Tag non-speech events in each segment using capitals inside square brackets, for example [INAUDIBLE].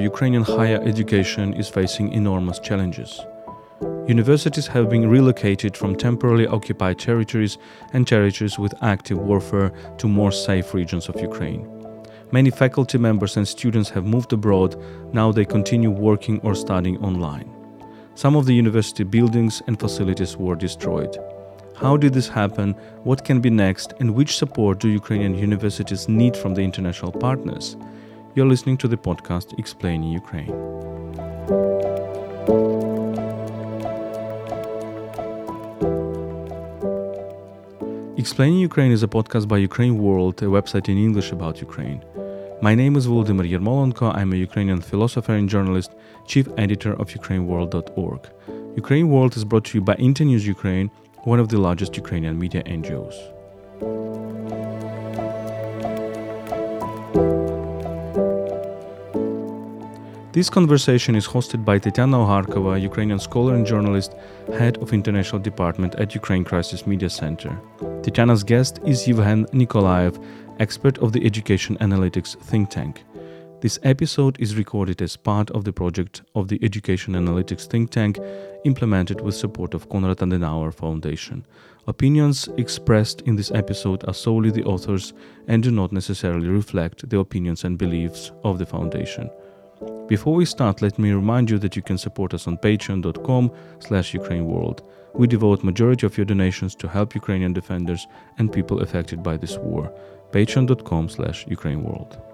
Ukrainian higher education is facing enormous challenges. Universities have been relocated from temporarily occupied territories and territories with active warfare to more safe regions of Ukraine. Many faculty members and students have moved abroad, now they continue working or studying online. Some of the university buildings and facilities were destroyed. How did this happen? What can be next? And which support do Ukrainian universities need from the international partners? You're listening to the podcast Explaining Ukraine. Explaining Ukraine is a podcast by Ukraine World, a website in English about Ukraine. My name is Volodymyr Yermolenko. I'm a Ukrainian philosopher and journalist, chief editor of UkraineWorld.org. Ukraine World is brought to you by Internews Ukraine, one of the largest Ukrainian media NGOs. This conversation is hosted by Tetiana Ogarkova, Ukrainian scholar and journalist, head of international department at Ukraine Crisis Media Center. Tetiana's guest is Yevhen Nikolaev, expert of the Education Analytics think tank. This episode is recorded as part of the project of the Education Analytics think tank implemented with support of Konrad Adenauer Foundation. Opinions expressed in this episode are solely the authors and do not necessarily reflect the opinions and beliefs of the foundation. Before we start, let me remind you that you can support us on patreon.com slash ukraineworld. We devote majority of your donations to help Ukrainian defenders and people affected by this war. patreon.com slash ukraineworld.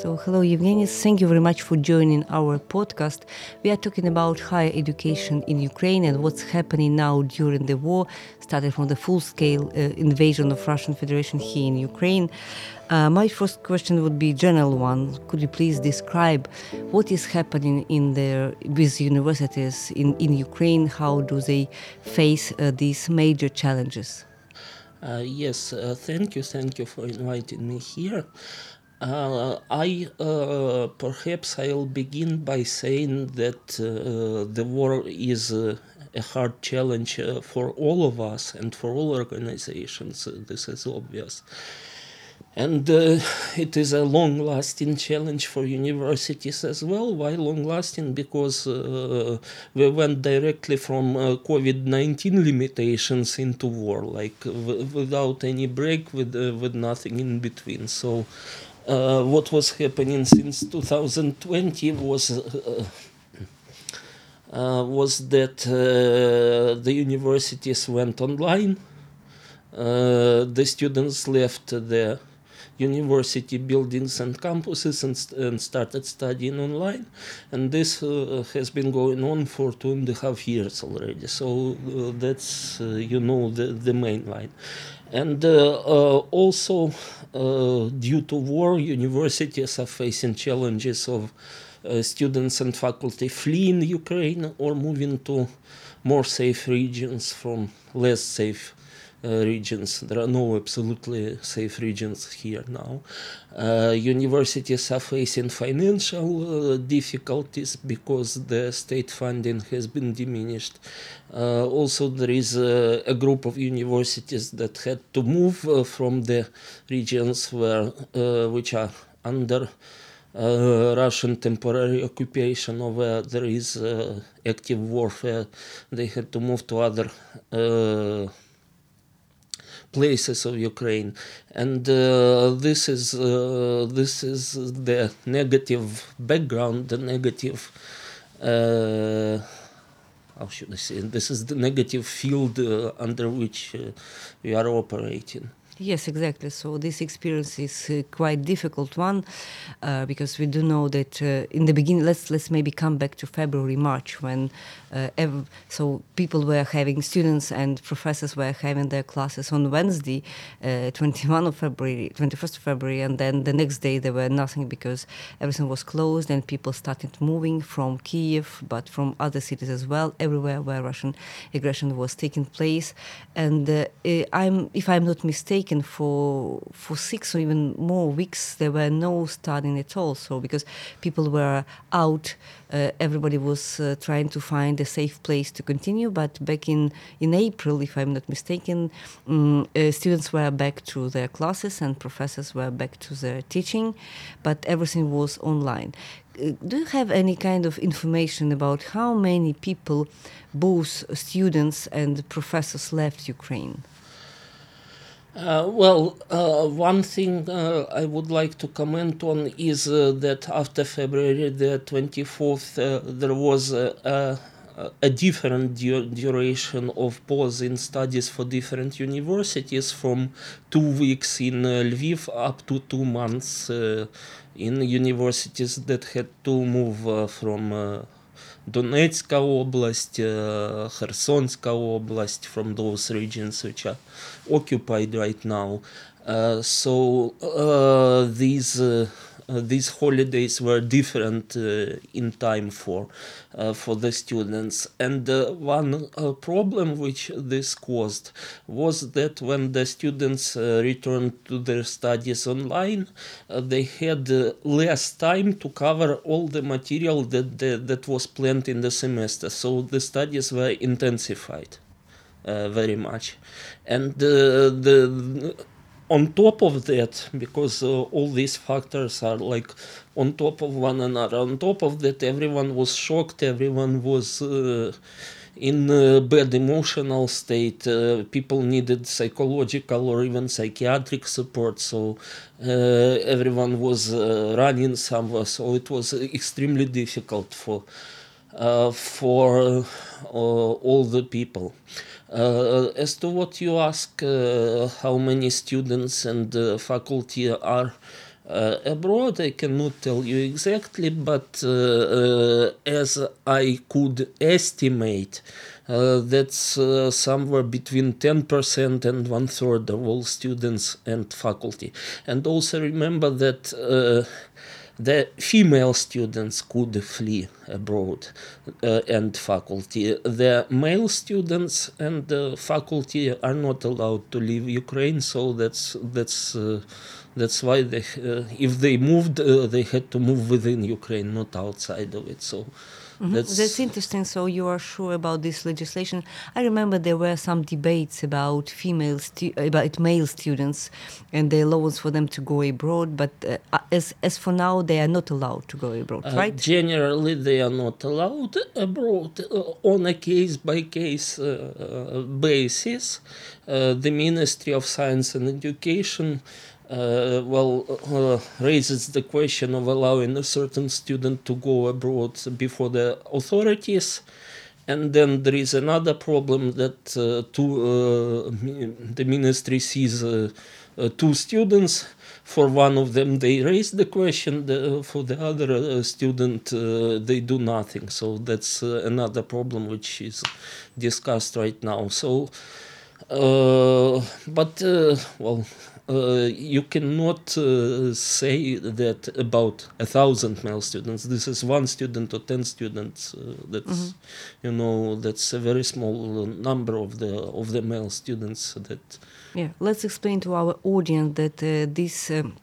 So, hello, Evgeny. Thank you very much for joining our podcast. We are talking about higher education in Ukraine and what's happening now during the war, starting from the full-scale uh, invasion of Russian Federation here in Ukraine. Uh, my first question would be general one. Could you please describe what is happening in the with universities in, in Ukraine? How do they face uh, these major challenges? Uh, yes, uh, thank you, thank you for inviting me here. Uh, I uh, perhaps I'll begin by saying that uh, the war is uh, a hard challenge uh, for all of us and for all organizations. Uh, this is obvious. And it is a long lasting challenge for universities as well. Why long lasting? Because we went directly from COVID 19 limitations into war, like w- without any break, with, with nothing in between. So uh, what was happening since 2020 was uh, uh, was that uh, the universities went online. Uh, the students left the university buildings and campuses and, st- and started studying online. And this has been going on for two and a half years already. So that's, you know, the, the main line. And also, due to war, universities are facing challenges of uh, students and faculty fleeing Ukraine or moving to more safe regions from less safe uh, regions. There are no absolutely safe regions here now. Uh, universities are facing financial uh, difficulties because the state funding has been diminished. Uh, also, there is a group of universities that had to move from the regions where which are under uh, Russian temporary occupation or where there is uh, active warfare, they had to move to other uh, places of Ukraine, and uh, this is uh, this is the negative background, the negative. Uh, how should I say? This is the negative field under which we are operating. Yes, exactly. So this experience is uh, quite difficult one uh, because we do know that uh, in the beginning. Let's let's maybe come back to February, March when uh, so people were having students and professors were having their classes on Wednesday, uh, 21 of February, 21st of February, and then the next day there were nothing because everything was closed and people started moving from Kiev, but from other cities as well, everywhere where Russian aggression was taking place. And uh, I'm, if I'm not mistaken mistaken, for for six or even more weeks there were no studying at all. So because people were out, uh, everybody was uh, trying to find a safe place to continue. But back in in April, if I'm not mistaken, um, uh, students were back to their classes and professors were back to their teaching, but everything was online do you have any kind of information about how many people, both students and professors, left Ukraine? Uh, well, uh, one thing uh, I would like to comment on is uh, that after February the 24th, uh, there was a, a different du duration of pause in studies for different universities from two weeks in uh, Lviv up to two months in universities that had to move from Donetska Oblast, uh, Khersonska Oblast, from those regions which are occupied right now. Uh, so uh, these these holidays were different uh, in time for uh, for the students and one problem which this caused was that when the students returned to their studies online they had less time to cover all the material that, that that was planned in the semester so the studies were intensified uh, very much. And uh, the on top of that, because uh, all these factors are like on top of one another, on top of that, everyone was shocked, everyone was uh, in a bad emotional state, uh, people needed psychological or even psychiatric support, so uh, everyone was uh, running somewhere, so it was extremely difficult for. Uh, for all the people. Uh, as to what you ask, uh, how many students and uh, faculty are uh, abroad, I cannot tell you exactly, but uh, uh, as I could estimate, that's somewhere between 10% and one third of all students and faculty. And also remember that the female students could flee abroad uh, and faculty. The male students and the faculty are not allowed to leave Ukraine, so that's that's uh, that's why they, uh, if they moved, uh, they had to move within Ukraine, not outside of it. So Mm-hmm. That's, That's, interesting. So you are sure about this legislation? I remember there were some debates about female about male students and the allowance for them to go abroad. But uh, as as for now, they are not allowed to go abroad, uh, right? Generally, they are not allowed abroad uh, on a case by case basis. Uh, the Ministry of Science and Education uh, well, uh, raises the question of allowing a certain student to go abroad before the authorities. And then there is another problem that uh, two, uh, the ministry sees uh, uh, two students. For one of them, they raise the question. The, for the other student, they do nothing. So that's another problem which is discussed right now. So, but well, you cannot uh, say that about a thousand male students. This is one student or ten students. Uh, that's mm-hmm. you know that's a very small number of the of the male students. That yeah. Let's explain to our audience that uh, this. Um,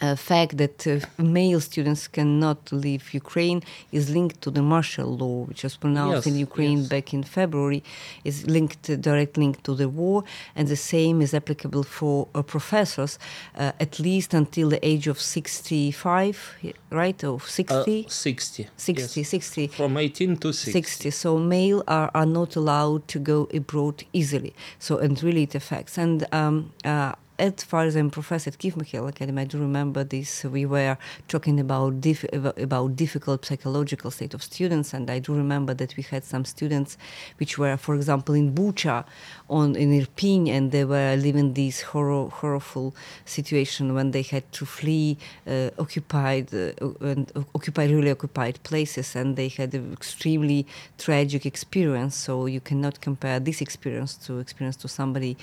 uh, fact that uh, male students cannot leave Ukraine is linked to the martial law, which was pronounced yes, in Ukraine yes. back in February, is linked, uh, direct link to the war, and the same is applicable for uh, professors, uh, at least until the age of 65, right? Or 60? 60. 60, yes. 60. From 18 to 60. 60. So male are, are not allowed to go abroad easily. So, and really it affects. And um, uh, as far as I'm professor at Kiev Mohyla Academy, I do remember this. We were talking about dif- about difficult psychological state of students, and I do remember that we had some students which were, for example, in Bucha, on in Irpin, and they were living this horror, horrible situation when they had to flee uh, occupied uh, and occupied really occupied places, and they had an extremely tragic experience. So you cannot compare this experience to experience to somebody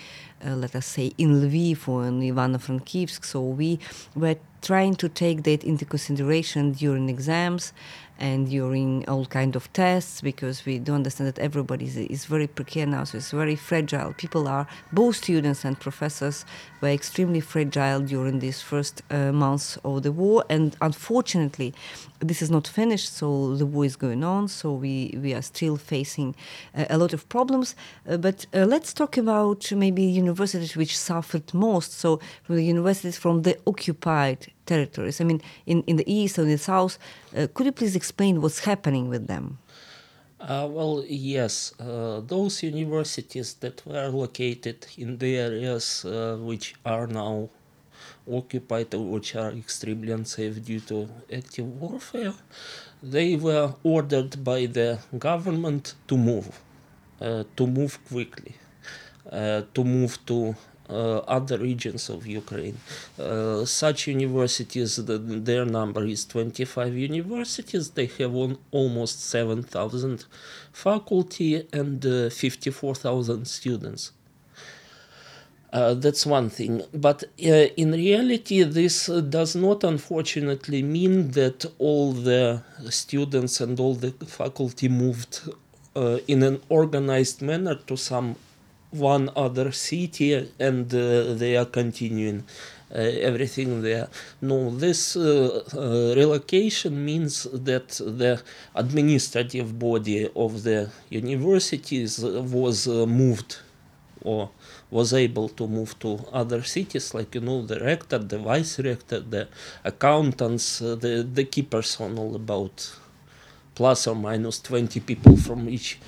Uh, let us say, in Lviv or in Ivano-Frankivsk. So we were trying to take that into consideration during exams and during all kind of tests because we do understand that everybody is, is very precarious now so it's very fragile. People are both students and professors were extremely fragile during these first uh, months of the war and unfortunately this is not finished so the war is going on so we, we are still facing uh, a lot of problems. Uh, but uh, let's talk about maybe universities which suffered most. So the universities from the occupied territories. I mean, in, in the east in the south. Uh, could you please explain what's happening with them? Uh, well, yes, uh, those universities that were located in the areas uh, which are now occupied which are extremely unsafe due to active warfare, they were ordered by the government to move, uh, to move quickly, uh, to move to other regions of Ukraine. Uh, such universities, the, their number is 25 universities. They have on, almost 7,000 faculty and uh, 54,000 students. Uh, that's one thing. But uh, in reality, this uh, does not unfortunately mean that all the students and all the faculty moved in an organized manner to some one other city and uh, they are continuing uh, everything there. No, this uh, relocation means that the administrative body of the universities was moved or was able to move to other cities, like you know, the rector, the vice rector, the accountants, uh, the the key personnel, about plus or minus twenty people from each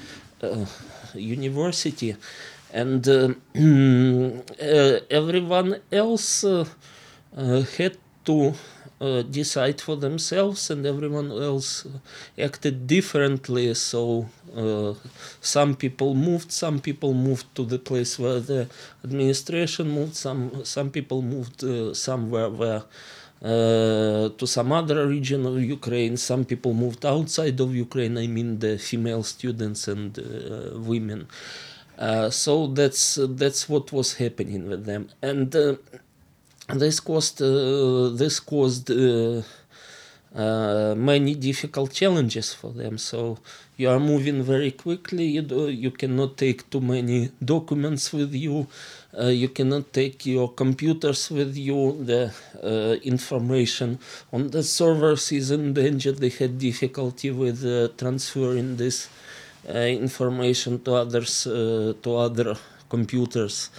uh, university, and uh, [CLEARS THROAT] uh, everyone else uh, had to uh, decide for themselves and everyone else acted differently so uh, some people moved some people moved to the place where the administration moved some some people moved uh, somewhere where to some other region of Ukraine. Some people moved outside of Ukraine. I mean, the female students and women. Uh, so that's uh, that's what was happening with them, and uh, this caused uh, this caused uh, many difficult challenges for them. So you are moving very quickly. You do, you cannot take too many documents with you. you cannot take your computers with you. The information on the servers is in danger. They had difficulty with transferring this uh, information to others uh, to other computers.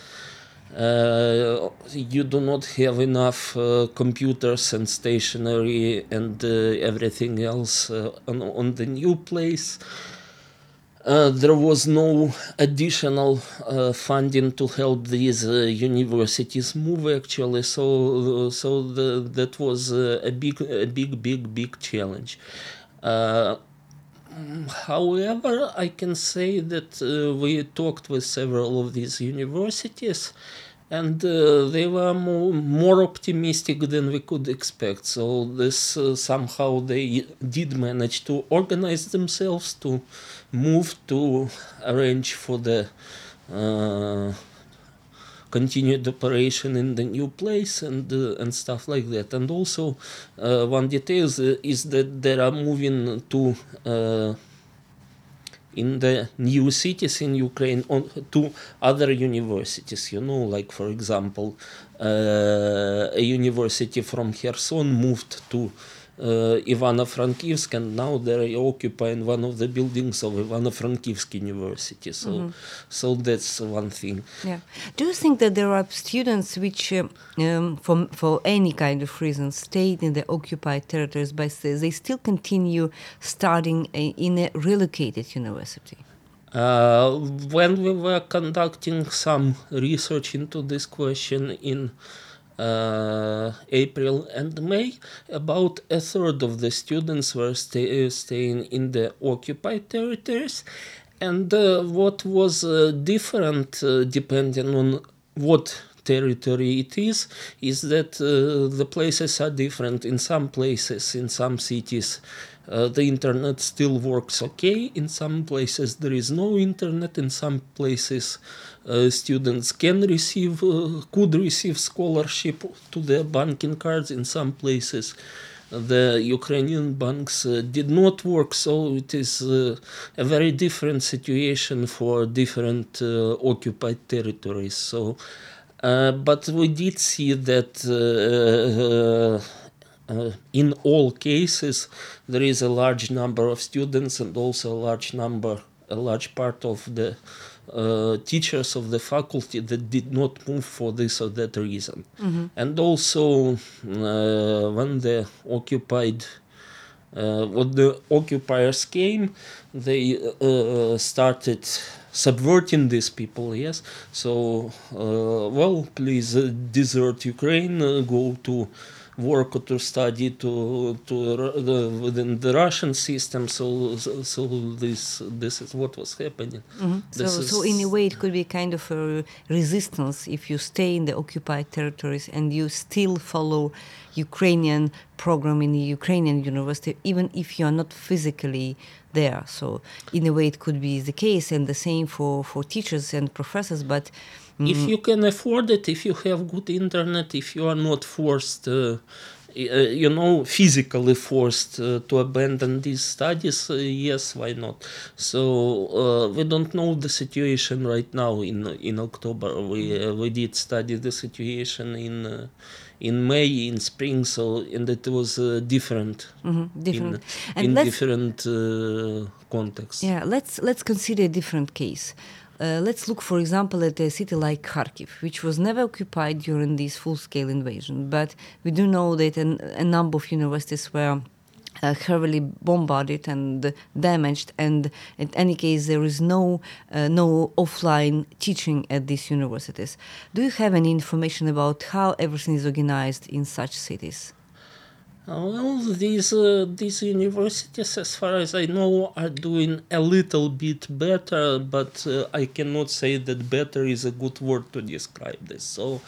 Uh, you do not have enough uh, computers and stationery and uh, everything else uh, on, on, the new place. there was no additional funding to help these universities move actually, so so the, that was a big, a big, big, big challenge. However, I can say that uh, we talked with several of these universities and uh, they were more, more optimistic than we could expect. So this uh, somehow they did manage to organize themselves to move to arrange for the uh, continued operation in the new place and uh, and stuff like that. And also, uh, one detail is, is that they are moving to uh, in the new cities in Ukraine on to other universities. You know, like for example, uh, a university from Kherson moved to uh, Ivano-Frankivsk, and now they're occupying one of the buildings of Ivano-Frankivsk University. So, mm-hmm. so that's one thing. Yeah. Do you think that there are students which, um, for for any kind of reason, stayed in the occupied territories, but they still continue studying in a relocated university? Uh, when we were conducting some research into this question in uh, April and May, about a third of the students were stay, uh, staying in the occupied territories. And uh, what was uh, different, uh, depending on what territory it is, is that uh, the places are different. In some places, in some cities, the internet still works okay. In some places, there is no internet. In some places, students can receive, uh, could receive scholarship to their banking cards. In some places, the Ukrainian banks uh, did not work, so it is uh, a very different situation for different uh, occupied territories. So, uh, but we did see that. Uh, in all cases, there is a large number of students and also a large number, a large part of the uh, teachers of the faculty that did not move for this or that reason. Mm-hmm. And also, uh, when the occupied uh, when the occupiers came, they uh, started subverting these people. Yes, so uh, well, please uh, desert Ukraine, go to work or to study to to the, within the Russian system. So so this this is what was happening. Mm-hmm. So so in a way, it could be kind of a resistance if you stay in the occupied territories and you still follow Ukrainian program in the Ukrainian university, even if you are not physically there. So in a way, it could be the case, and the same for for teachers and professors, but. If you can afford it, if you have good internet, if you are not forced, uh, uh, you know, physically forced uh, to abandon these studies, uh, yes, why not? So uh, we don't know the situation right now in in October. We uh, we did study the situation in in May, in spring, so and it was uh, different, mm-hmm, different, in, in different uh, contexts. Yeah, let's let's consider a different case. Uh, let's look, for example, at a city like Kharkiv, which was never occupied during this full-scale invasion. But we do know that an, a number of universities were uh, heavily bombarded and damaged, and in any case, there is no uh, no offline teaching at these universities. Do you have any information about how everything is organized in such cities? Well, these uh, these universities, as far as I know, are doing a little bit better, but uh, I cannot say that better is a good word to describe this. So,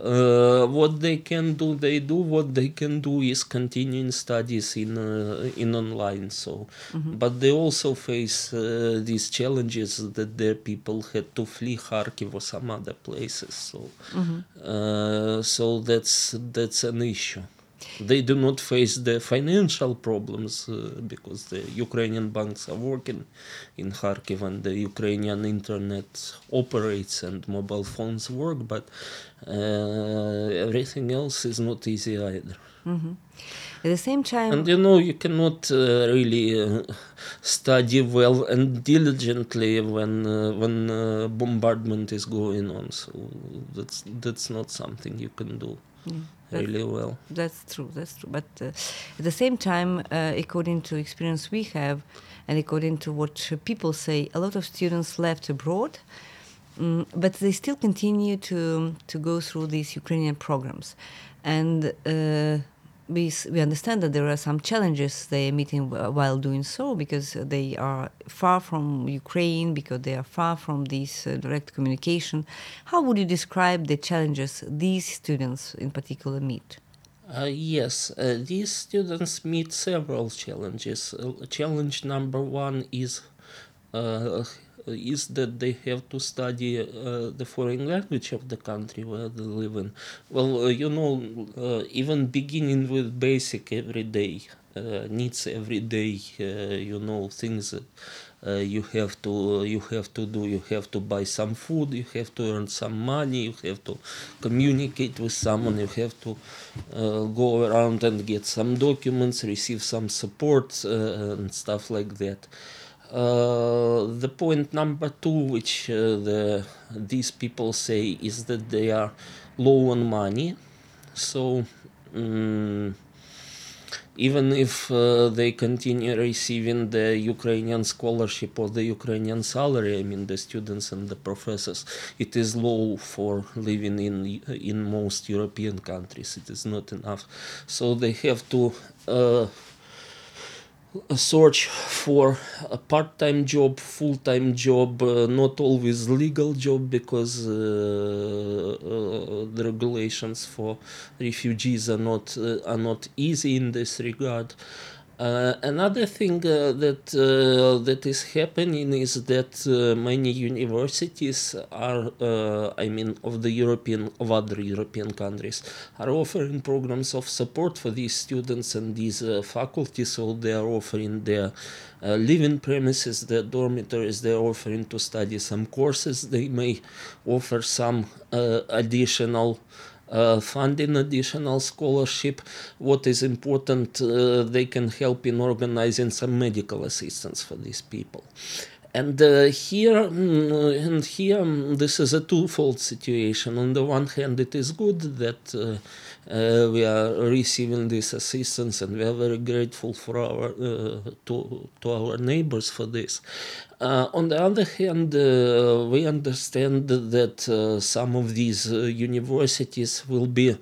uh, what they can do, they do. What they can do is continuing studies in uh, in online. So, mm-hmm. but they also face uh, these challenges that their people had to flee Kharkiv or some other places. So, mm-hmm. Uh, so that's that's an issue they do not face the financial problems uh, because the Ukrainian banks are working in Kharkiv and the Ukrainian internet operates and mobile phones work, but uh, everything else is not easy either. Mm-hmm. At the same time, and you know, you cannot uh, really uh, study well and diligently when uh, when uh, bombardment is going on. So that's that's not something you can do. Yeah really well. That's true. That's true. But uh, at the same time, uh, according to experience we have, and according to what people say, a lot of students left abroad, um, but they still continue to to go through these Ukrainian programs, and. Uh, we, we understand that there are some challenges they are meeting while doing so because they are far from Ukraine, because they are far from this uh, direct communication. How would you describe the challenges these students in particular meet? Uh, yes, uh, these students meet several challenges. Uh, challenge number one is uh, is that they have to study uh, the foreign language of the country where they live in. Well, uh, you know, uh, even beginning with basic everyday needs, everyday, you know, things uh, you have to uh, you have to do you have to buy some food you have to earn some money you have to communicate with someone you have to uh, go around and get some documents receive some support and stuff like that uh, the point number two, which uh, the these people say, is that they are low on money. So um, even if uh, they continue receiving the Ukrainian scholarship or the Ukrainian salary, I mean the students and the professors, it is low for living in in most European countries. It is not enough, so they have to uh, search for a part-time job, full-time job, uh, not always legal job because uh, uh, the regulations for refugees are not uh, are not easy in this regard. Uh, another thing uh, that uh, that is happening is that uh, many universities are, uh, I mean, of the European of other European countries are offering programs of support for these students and these faculties. So they are offering their living premises, their dormitories. They are offering to study some courses. They may offer some additional uh, funding additional scholarship. What is important, uh, they can help in organizing some medical assistance for these people. And uh, here, mm, and here, um, this is a twofold situation. On the one hand, it is good that uh, uh, we are receiving this assistance, and we are very grateful for our uh, to to our neighbors for this. Uh, on the other hand, uh, we understand that uh, some of these uh, universities will be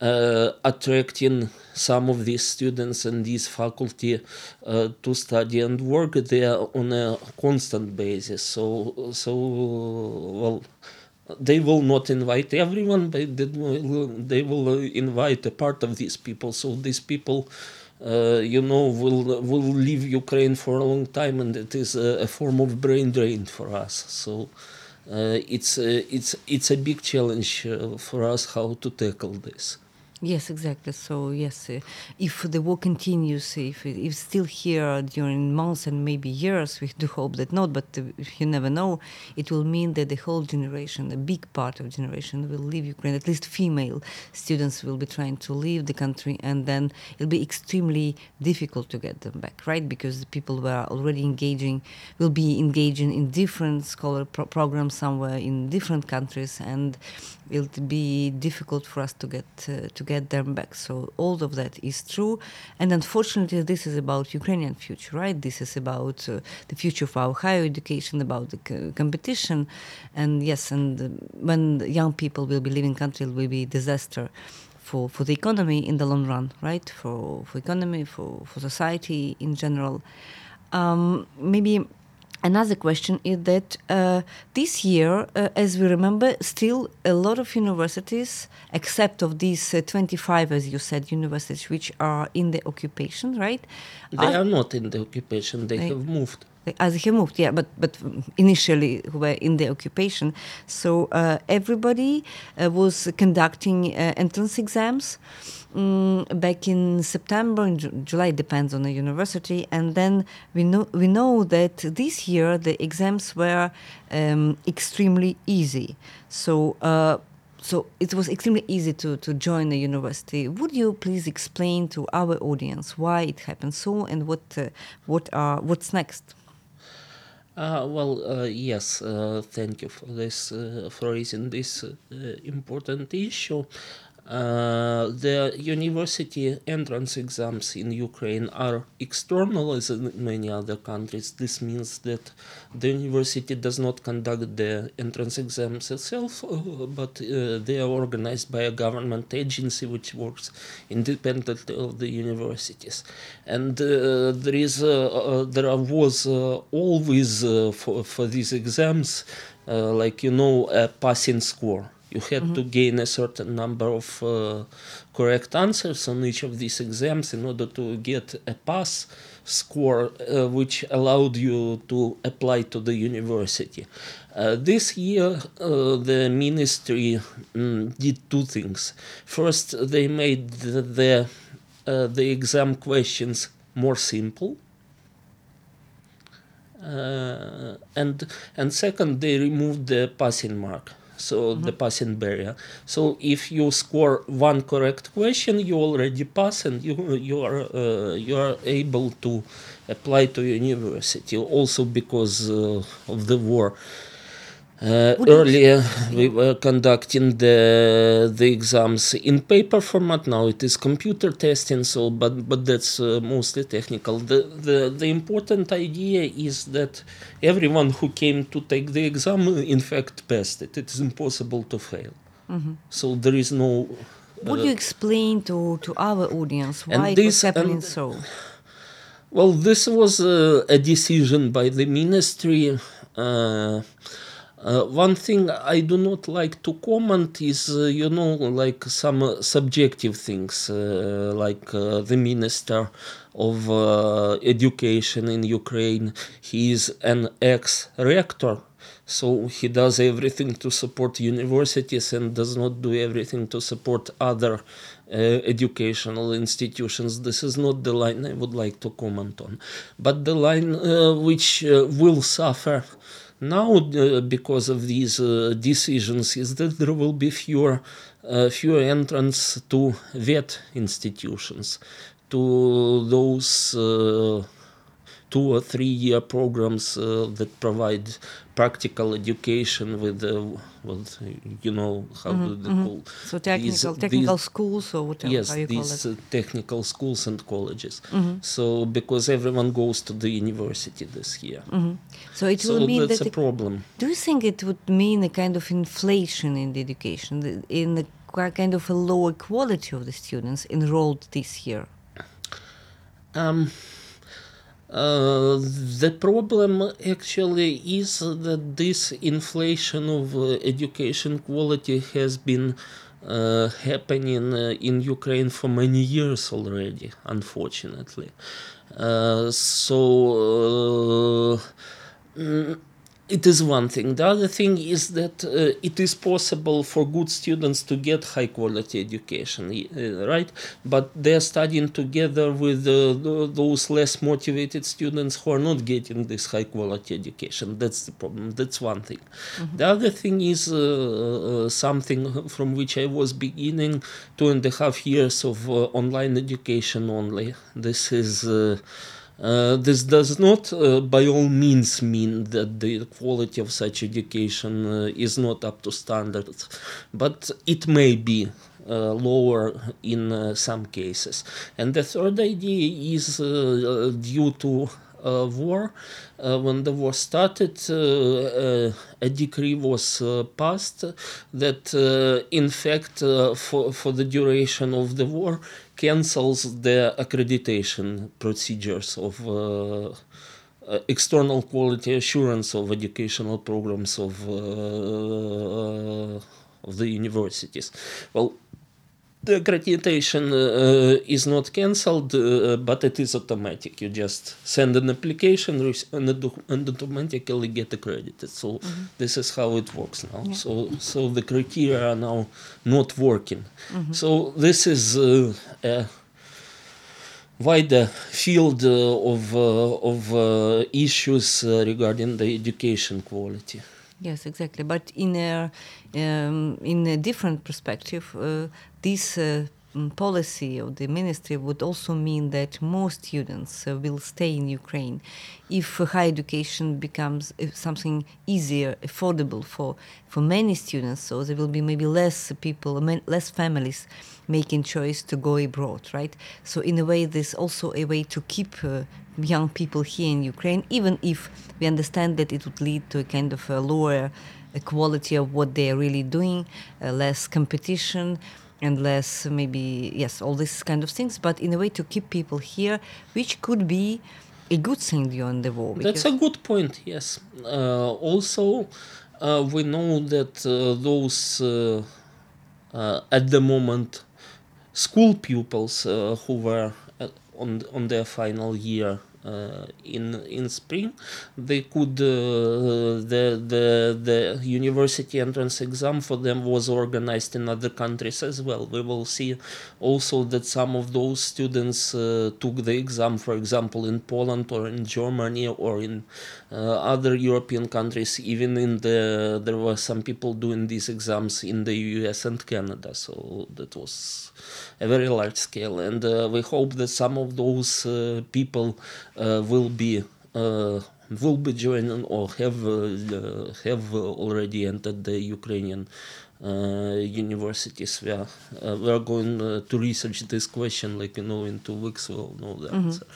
uh, attracting some of these students and these faculty uh, to study and work there on a constant basis. So, so well, they will not invite everyone, but they will, invite a part of these people. So these people you know, will will leave Ukraine for a long time, and it is a, a form of brain drain for us. So uh, it's uh, it's it's a big challenge uh, for us how to tackle this. Yes, exactly. So yes, uh, if the war continues, if if still here during months and maybe years, we do hope that not. But uh, you never know. It will mean that the whole generation, a big part of generation, will leave Ukraine. At least female students will be trying to leave the country, and then it'll be extremely difficult to get them back, right? Because the people who are already engaging will be engaging in different scholar pro- programs somewhere in different countries, and it'll be difficult for us to get uh, to get them back. So all of that is true, and unfortunately, this is about Ukrainian future, right? This is about uh, the future of our higher education, about the c- competition, and yes, and uh, when young people will be leaving country, it will be disaster. For, for the economy in the long run, right? For, for economy, for, for society in general. Um, maybe Another question is that uh, this year, uh, as we remember, still a lot of universities, except of these uh, 25, as you said, universities which are in the occupation, right? They are, are not in the occupation, they, they have moved. As have moved, yeah, but but initially were in the occupation. So uh, everybody uh, was conducting uh, entrance exams um, back in September, in Ju- July, depends on the university. And then we know we know that this year the exams were um, extremely easy. So. Uh, so it was extremely easy to, to join the university. Would you please explain to our audience why it happened so and what uh, what are what's next? Uh, well, uh, yes, uh, thank you for this uh, for raising this uh, important issue. Uh, the university entrance exams in Ukraine are external as in many other countries. This means that the university does not conduct the entrance exams itself, uh, but uh, they are organized by a government agency which works independently of the universities. And uh, there is uh, there was always for for these exams, like you know, a passing score you had mm-hmm. to gain a certain number of uh, correct answers on each of these exams in order to get a pass score uh, which allowed you to apply to the university. Uh, this year, uh, the ministry um, did two things. First, they made the, the, uh, the exam questions more simple. Uh, and and second, they removed the passing mark so mm-hmm. the passing barrier. So if you score one correct question, you already pass, and you you are uh, you are able to apply to university. Also because uh, of the war. Uh, earlier, we were conducting the the exams in paper format. Now it is computer testing. So, but but that's uh, mostly technical. The, the the important idea is that everyone who came to take the exam, in fact, passed it. It is impossible to fail. Mm-hmm. So there is no. Would uh, you explain to to our audience why this, it was happening so? Well, this was uh, a decision by the ministry. Uh, uh, one thing I do not like to comment is, uh, you know, like some uh, subjective things, uh, like the minister of education in Ukraine. He is an ex rector so he does everything to support universities and does not do everything to support other uh, educational institutions. This is not the line I would like to comment on. But the line uh, which uh, will suffer now uh, because of these uh, decisions is that there will be fewer uh, fewer entrants to vet institutions, to those two or three year programs uh, that provide practical education with, uh, with you know, how mm-hmm, do they mm-hmm. call So technical, these, technical these, schools or whatever, yes, how you these call it. Uh, technical schools and colleges. Mm-hmm. So because everyone goes to the university this year. Mm-hmm. So it so will mean that's that a problem. Do you think it would mean a kind of inflation in the education, in the kind of a lower quality of the students enrolled this year? Um, uh, the problem actually is that this inflation of education quality has been uh, happening uh, in Ukraine for many years already, unfortunately. Uh, so it is one thing. The other thing is that uh, it is possible for good students to get high quality education, uh, right? But they are studying together with uh, those less motivated students who are not getting this high quality education. That's the problem. That's one thing. Mm-hmm. The other thing is uh, uh, something from which I was beginning two and a half years of uh, online education only. This is uh, this does not, uh, by all means, mean that the quality of such education uh, is not up to standards, but it may be uh, lower in uh, some cases. And the third idea is due to war. when the war started, a decree was passed that, in fact, for, for the duration of the war, cancels the accreditation procedures of uh, uh, external quality assurance of educational programs of uh, of the universities. Well, the accreditation uh, is not cancelled, uh, but it is automatic. You just send an application and, and automatically get accredited. So mm-hmm. this is how it works now. Yeah. So so the criteria are now not working. Mm-hmm. So this is uh, a wider field uh, of uh, of uh, issues regarding the education quality. Yes, exactly. But in a um, in a different perspective, uh, this uh, policy of the ministry would also mean that more students uh, will stay in Ukraine if higher education becomes uh, something easier, affordable for, for many students. So there will be maybe less people, less families making choice to go abroad, right? So in a way, there's also a way to keep uh, young people here in Ukraine, even if we understand that it would lead to a kind of a lower quality of what they are really doing, uh, less competition and less maybe yes all these kind of things but in a way to keep people here which could be a good thing during the war that's a good point yes. Uh, also uh, we know that uh, those uh, uh, at the moment school pupils uh, who were on on their final year in in spring they could uh, the the the university entrance exam for them was organized in other countries as well. We will see also that some of those students uh, took the exam for example in Poland or in Germany or in uh, other European countries. Even in the there were some people doing these exams in the US and Canada. So that was a very large scale and uh, we hope that some of those uh, people uh, will be uh, will be joining or have uh, have already entered the Ukrainian uh, universities were uh, we are going uh, to research this question like you know in two weeks we'll know the Mhm. answer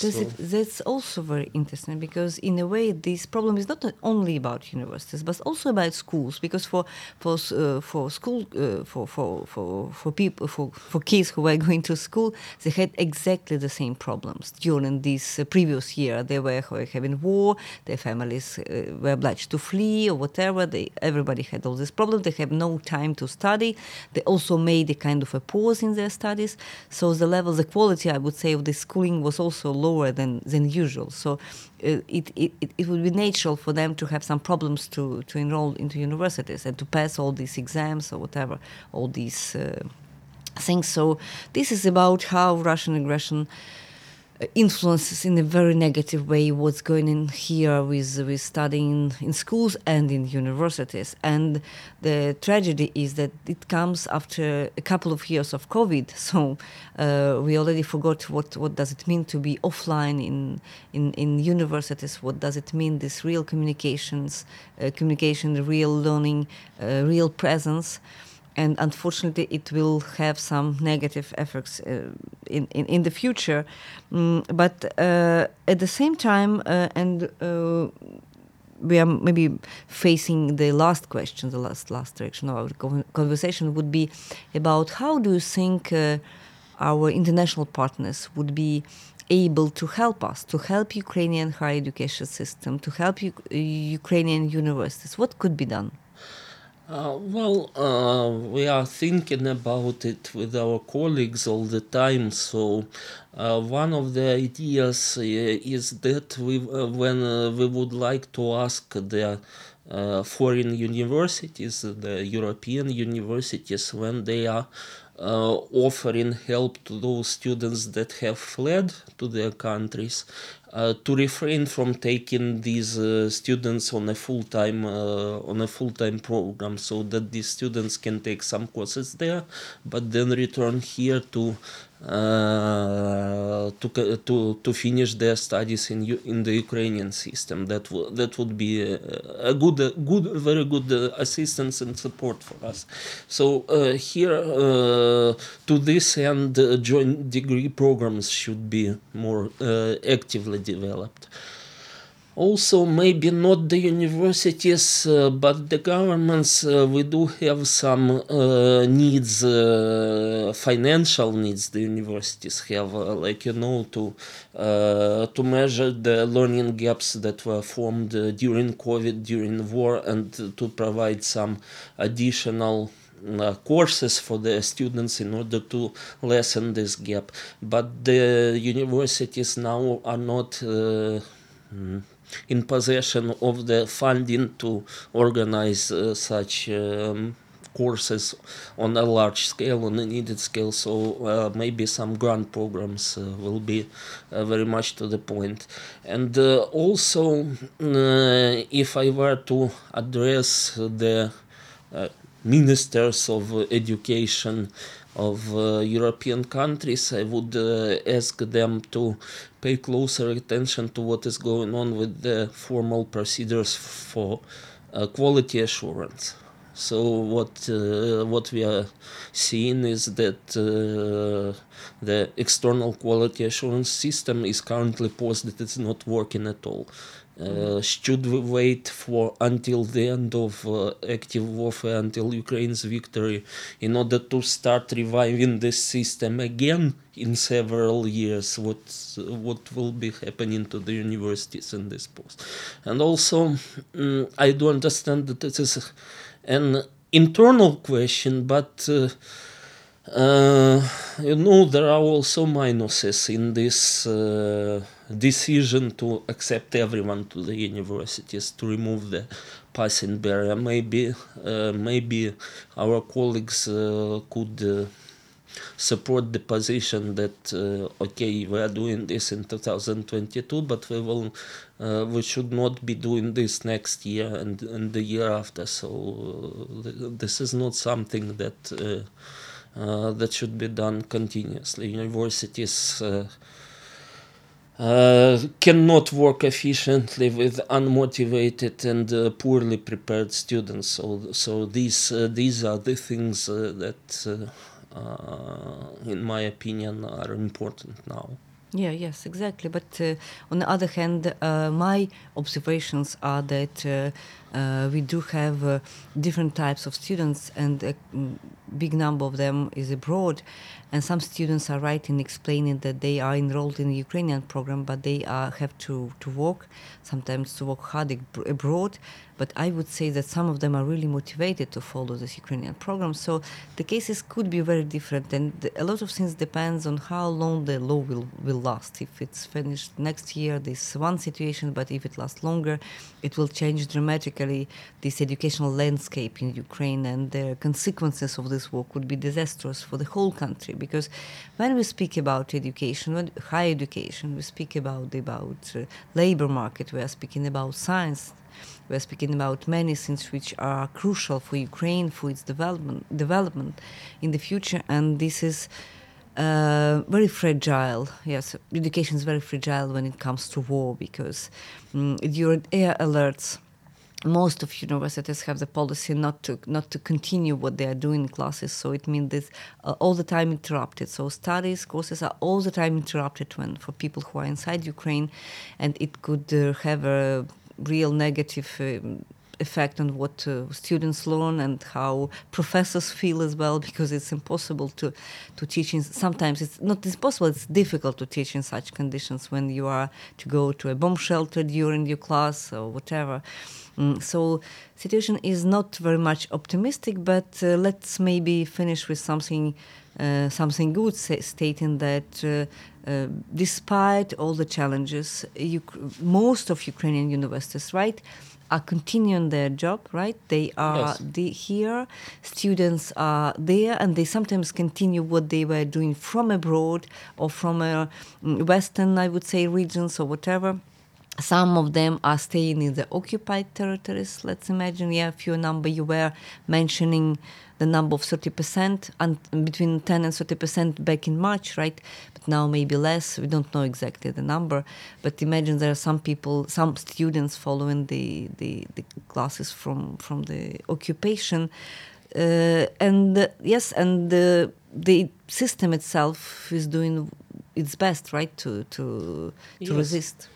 Does So- it, that's also very interesting because, in a way, this problem is not only about universities, but also about schools. Because for for uh, for school uh, for for for for people for for kids who were [LAUGHS] going to school, they had exactly the same problems during this uh, previous year. They were having war. Their families uh, were obliged to flee or whatever. They everybody had all these problems. They have no time to study. They also made a kind of a pause in their studies. So the level, the quality, I would say, of the schooling was also lower than, than usual. So uh, it, it, it- would be natural for them to have some problems to, to enroll into universities and to pass all these exams or whatever, all these uh, things. So this is about how Russian aggression influences in a very negative way what's going in here with with studying in schools and in universities. And the tragedy is that it comes after a couple of years of COVID. [LAUGHS] So uh, we already forgot what, what does it mean to be offline in, in, in universities. What does it mean this real communications, uh, communication, real learning, uh, real presence and unfortunately it will have some negative effects uh, in, in, in the future. Mm, but uh, at the same time, uh, and uh, we are maybe facing the last question, the last last direction of our conversation would be about how do you think uh, our international partners would be able to help us, to help Ukrainian higher education system, to help U- Ukrainian universities? What could be done? Uh, well, uh, we are thinking about it with our colleagues all the time. So, uh, one of the ideas uh, is that we, uh, when uh, we would like to ask the uh, foreign universities, the European universities, when they are uh, offering help to those students that have fled to their countries, uh, to refrain from taking these uh, students on a full time uh, on a full time program, so that these students can take some courses there, but then return here to uh, to to to finish their studies in in the Ukrainian system. That w- that would be a, a good a good very good uh, assistance and support for us. So uh, here uh, to this end, uh, joint degree programs should be more uh, actively developed. Also, maybe not the universities, uh, but the governments. Uh, we do have some uh, needs, uh, financial needs. The universities have, uh, like you know, to uh, to measure the learning gaps that were formed during COVID, during war, and to provide some additional uh, courses for the students in order to lessen this gap. But the universities now are not. Uh, mm, in possession of the funding to organize uh, such um, courses on a large scale, on a needed scale. So uh, maybe some grant programs uh, will be uh, very much to the point. And uh, also, uh, if I were to address the ministers of education of uh, European countries, I would uh, ask them to pay closer attention to what is going on with the formal procedures for uh, quality assurance. So what uh, what we are seeing is that uh, the external quality assurance system is currently paused; that it's not working at all. Uh, should we wait for until the end of uh, active warfare, until Ukraine's victory, in order to start reviving this system again in several years? What what will be happening to the universities in this post? And also, mm, I do understand that this is an internal question, but. Uh, uh, you know, there are also minuses in this uh, decision to accept everyone to the universities to remove the passing barrier. Maybe, uh, maybe our colleagues uh, could uh, support the position that uh, okay, we are doing this in 2022, but we will, we should not be doing this next year and and the year after. So th- this is not something that. Uh, that should be done continuously. Universities uh, uh, cannot work efficiently with unmotivated and uh, poorly prepared students. So, so these uh, these are the things uh, that, in my opinion, are important now. Yeah, yes, exactly. But on the other hand, my observations are that Uh, we do have uh, different types of students, and a mm, big number of them is abroad and some students are writing, explaining that they are enrolled in the Ukrainian program, but they are, have to, to work, sometimes to work hard abroad, but I would say that some of them are really motivated to follow this Ukrainian program. So the cases could be very different, and a lot of things depends on how long the law will, will last. If it's finished next year, this one situation, but if it lasts longer, it will change dramatically this educational landscape in Ukraine, and the consequences of this war could be disastrous for the whole country. Because when we speak about education, when higher education, we speak about about uh, labor market, we are speaking about science we're speaking about many things which are crucial for Ukraine for its development development in the future, and this is uh, very fragile. Yes, education is very fragile when it comes to war because um, during air alerts most of universities have the policy not to not to continue what they are doing in classes. So it means this uh, all the time interrupted. So studies courses are all the time interrupted when for people who are inside ukraine and it could uh, have a real negative um, effect on what uh, students learn and how professors feel as well because it's impossible to to teach in sometimes it's not impossible it's difficult to teach in such conditions when you are to go to a bomb shelter during your class or whatever. Mm, so situation is not very much optimistic but uh, let's maybe finish with something uh, something good, say, stating that uh, uh, despite all the challenges, most of Ukrainian universities, right, are continuing their job, right? They are yes. the, here, students are there, and they sometimes continue what they were doing from abroad or from a mm, Western, I would say, regions or whatever some of them are staying in the occupied territories. Let's imagine, yeah, a few number you were mentioning the number of 30% and between 10 and 30% back in March, right? But now maybe less. We don't know exactly the number. But imagine there are some people, some students following the, the, the classes from, from the occupation. Uh, and uh, yes, and the, the system itself is doing its best, right, to, to, to yes. resist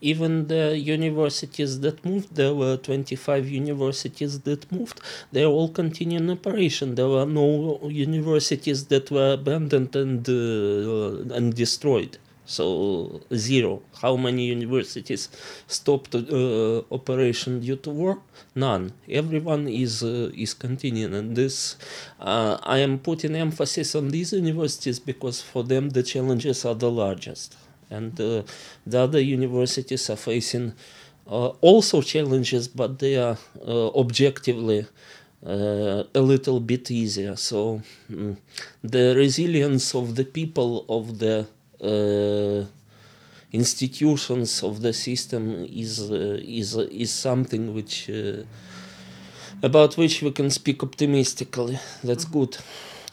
even the universities that moved, there were 25 universities that moved, they all continue in operation. There were no universities that were abandoned and, uh, and destroyed. So zero. How many universities stopped uh, operation due to war? None. Everyone is uh, is continuing, and this uh, I am putting emphasis on these universities because for them the challenges are the largest and uh, the other universities are facing uh, also challenges, but they are uh, objectively uh, a little bit easier. So mm, the resilience of the people of the uh, institutions of the system is uh, is is something which about which we can speak optimistically. That's mm-hmm. good.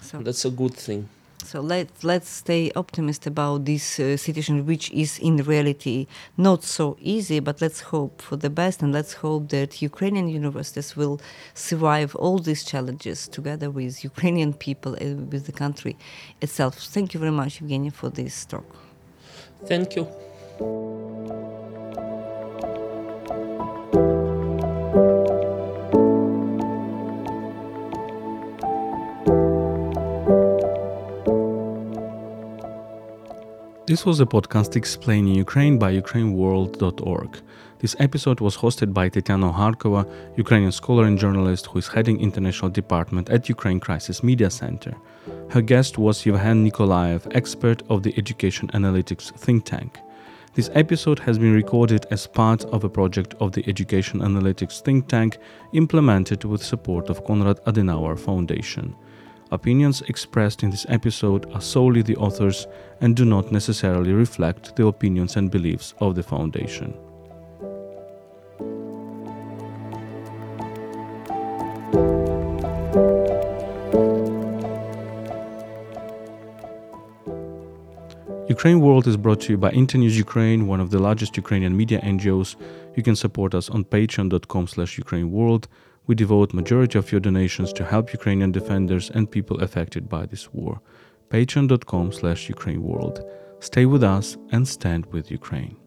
So That's a good thing. So let let's stay optimistic about this uh, situation, which is in reality not so easy. But let's hope for the best, and let's hope that Ukrainian universities will survive all these challenges together with Ukrainian people and with the country itself. Thank you very much, Evgeny, for this talk. Thank you. This was a podcast explaining Ukraine by UkraineWorld.org. This episode was hosted by Tetiana Ogarkova, Ukrainian scholar and journalist who is heading international department at Ukraine Crisis Media Center. Her guest was Yevhen Nikolaev, expert of the Education Analytics think tank. This episode has been recorded as part of a project of the Education Analytics think tank implemented with support of Konrad Adenauer Foundation. Opinions expressed in this episode are solely the authors and do not necessarily reflect the opinions and beliefs of the Foundation. Ukraine World is brought to you by Internews Ukraine, one of the largest Ukrainian media NGOs. You can support us on patreon.com slash ukraineworld. We devote majority of your donations to help Ukrainian defenders and people affected by this war. patreon.com slash ukraineworld. Stay with us and stand with Ukraine.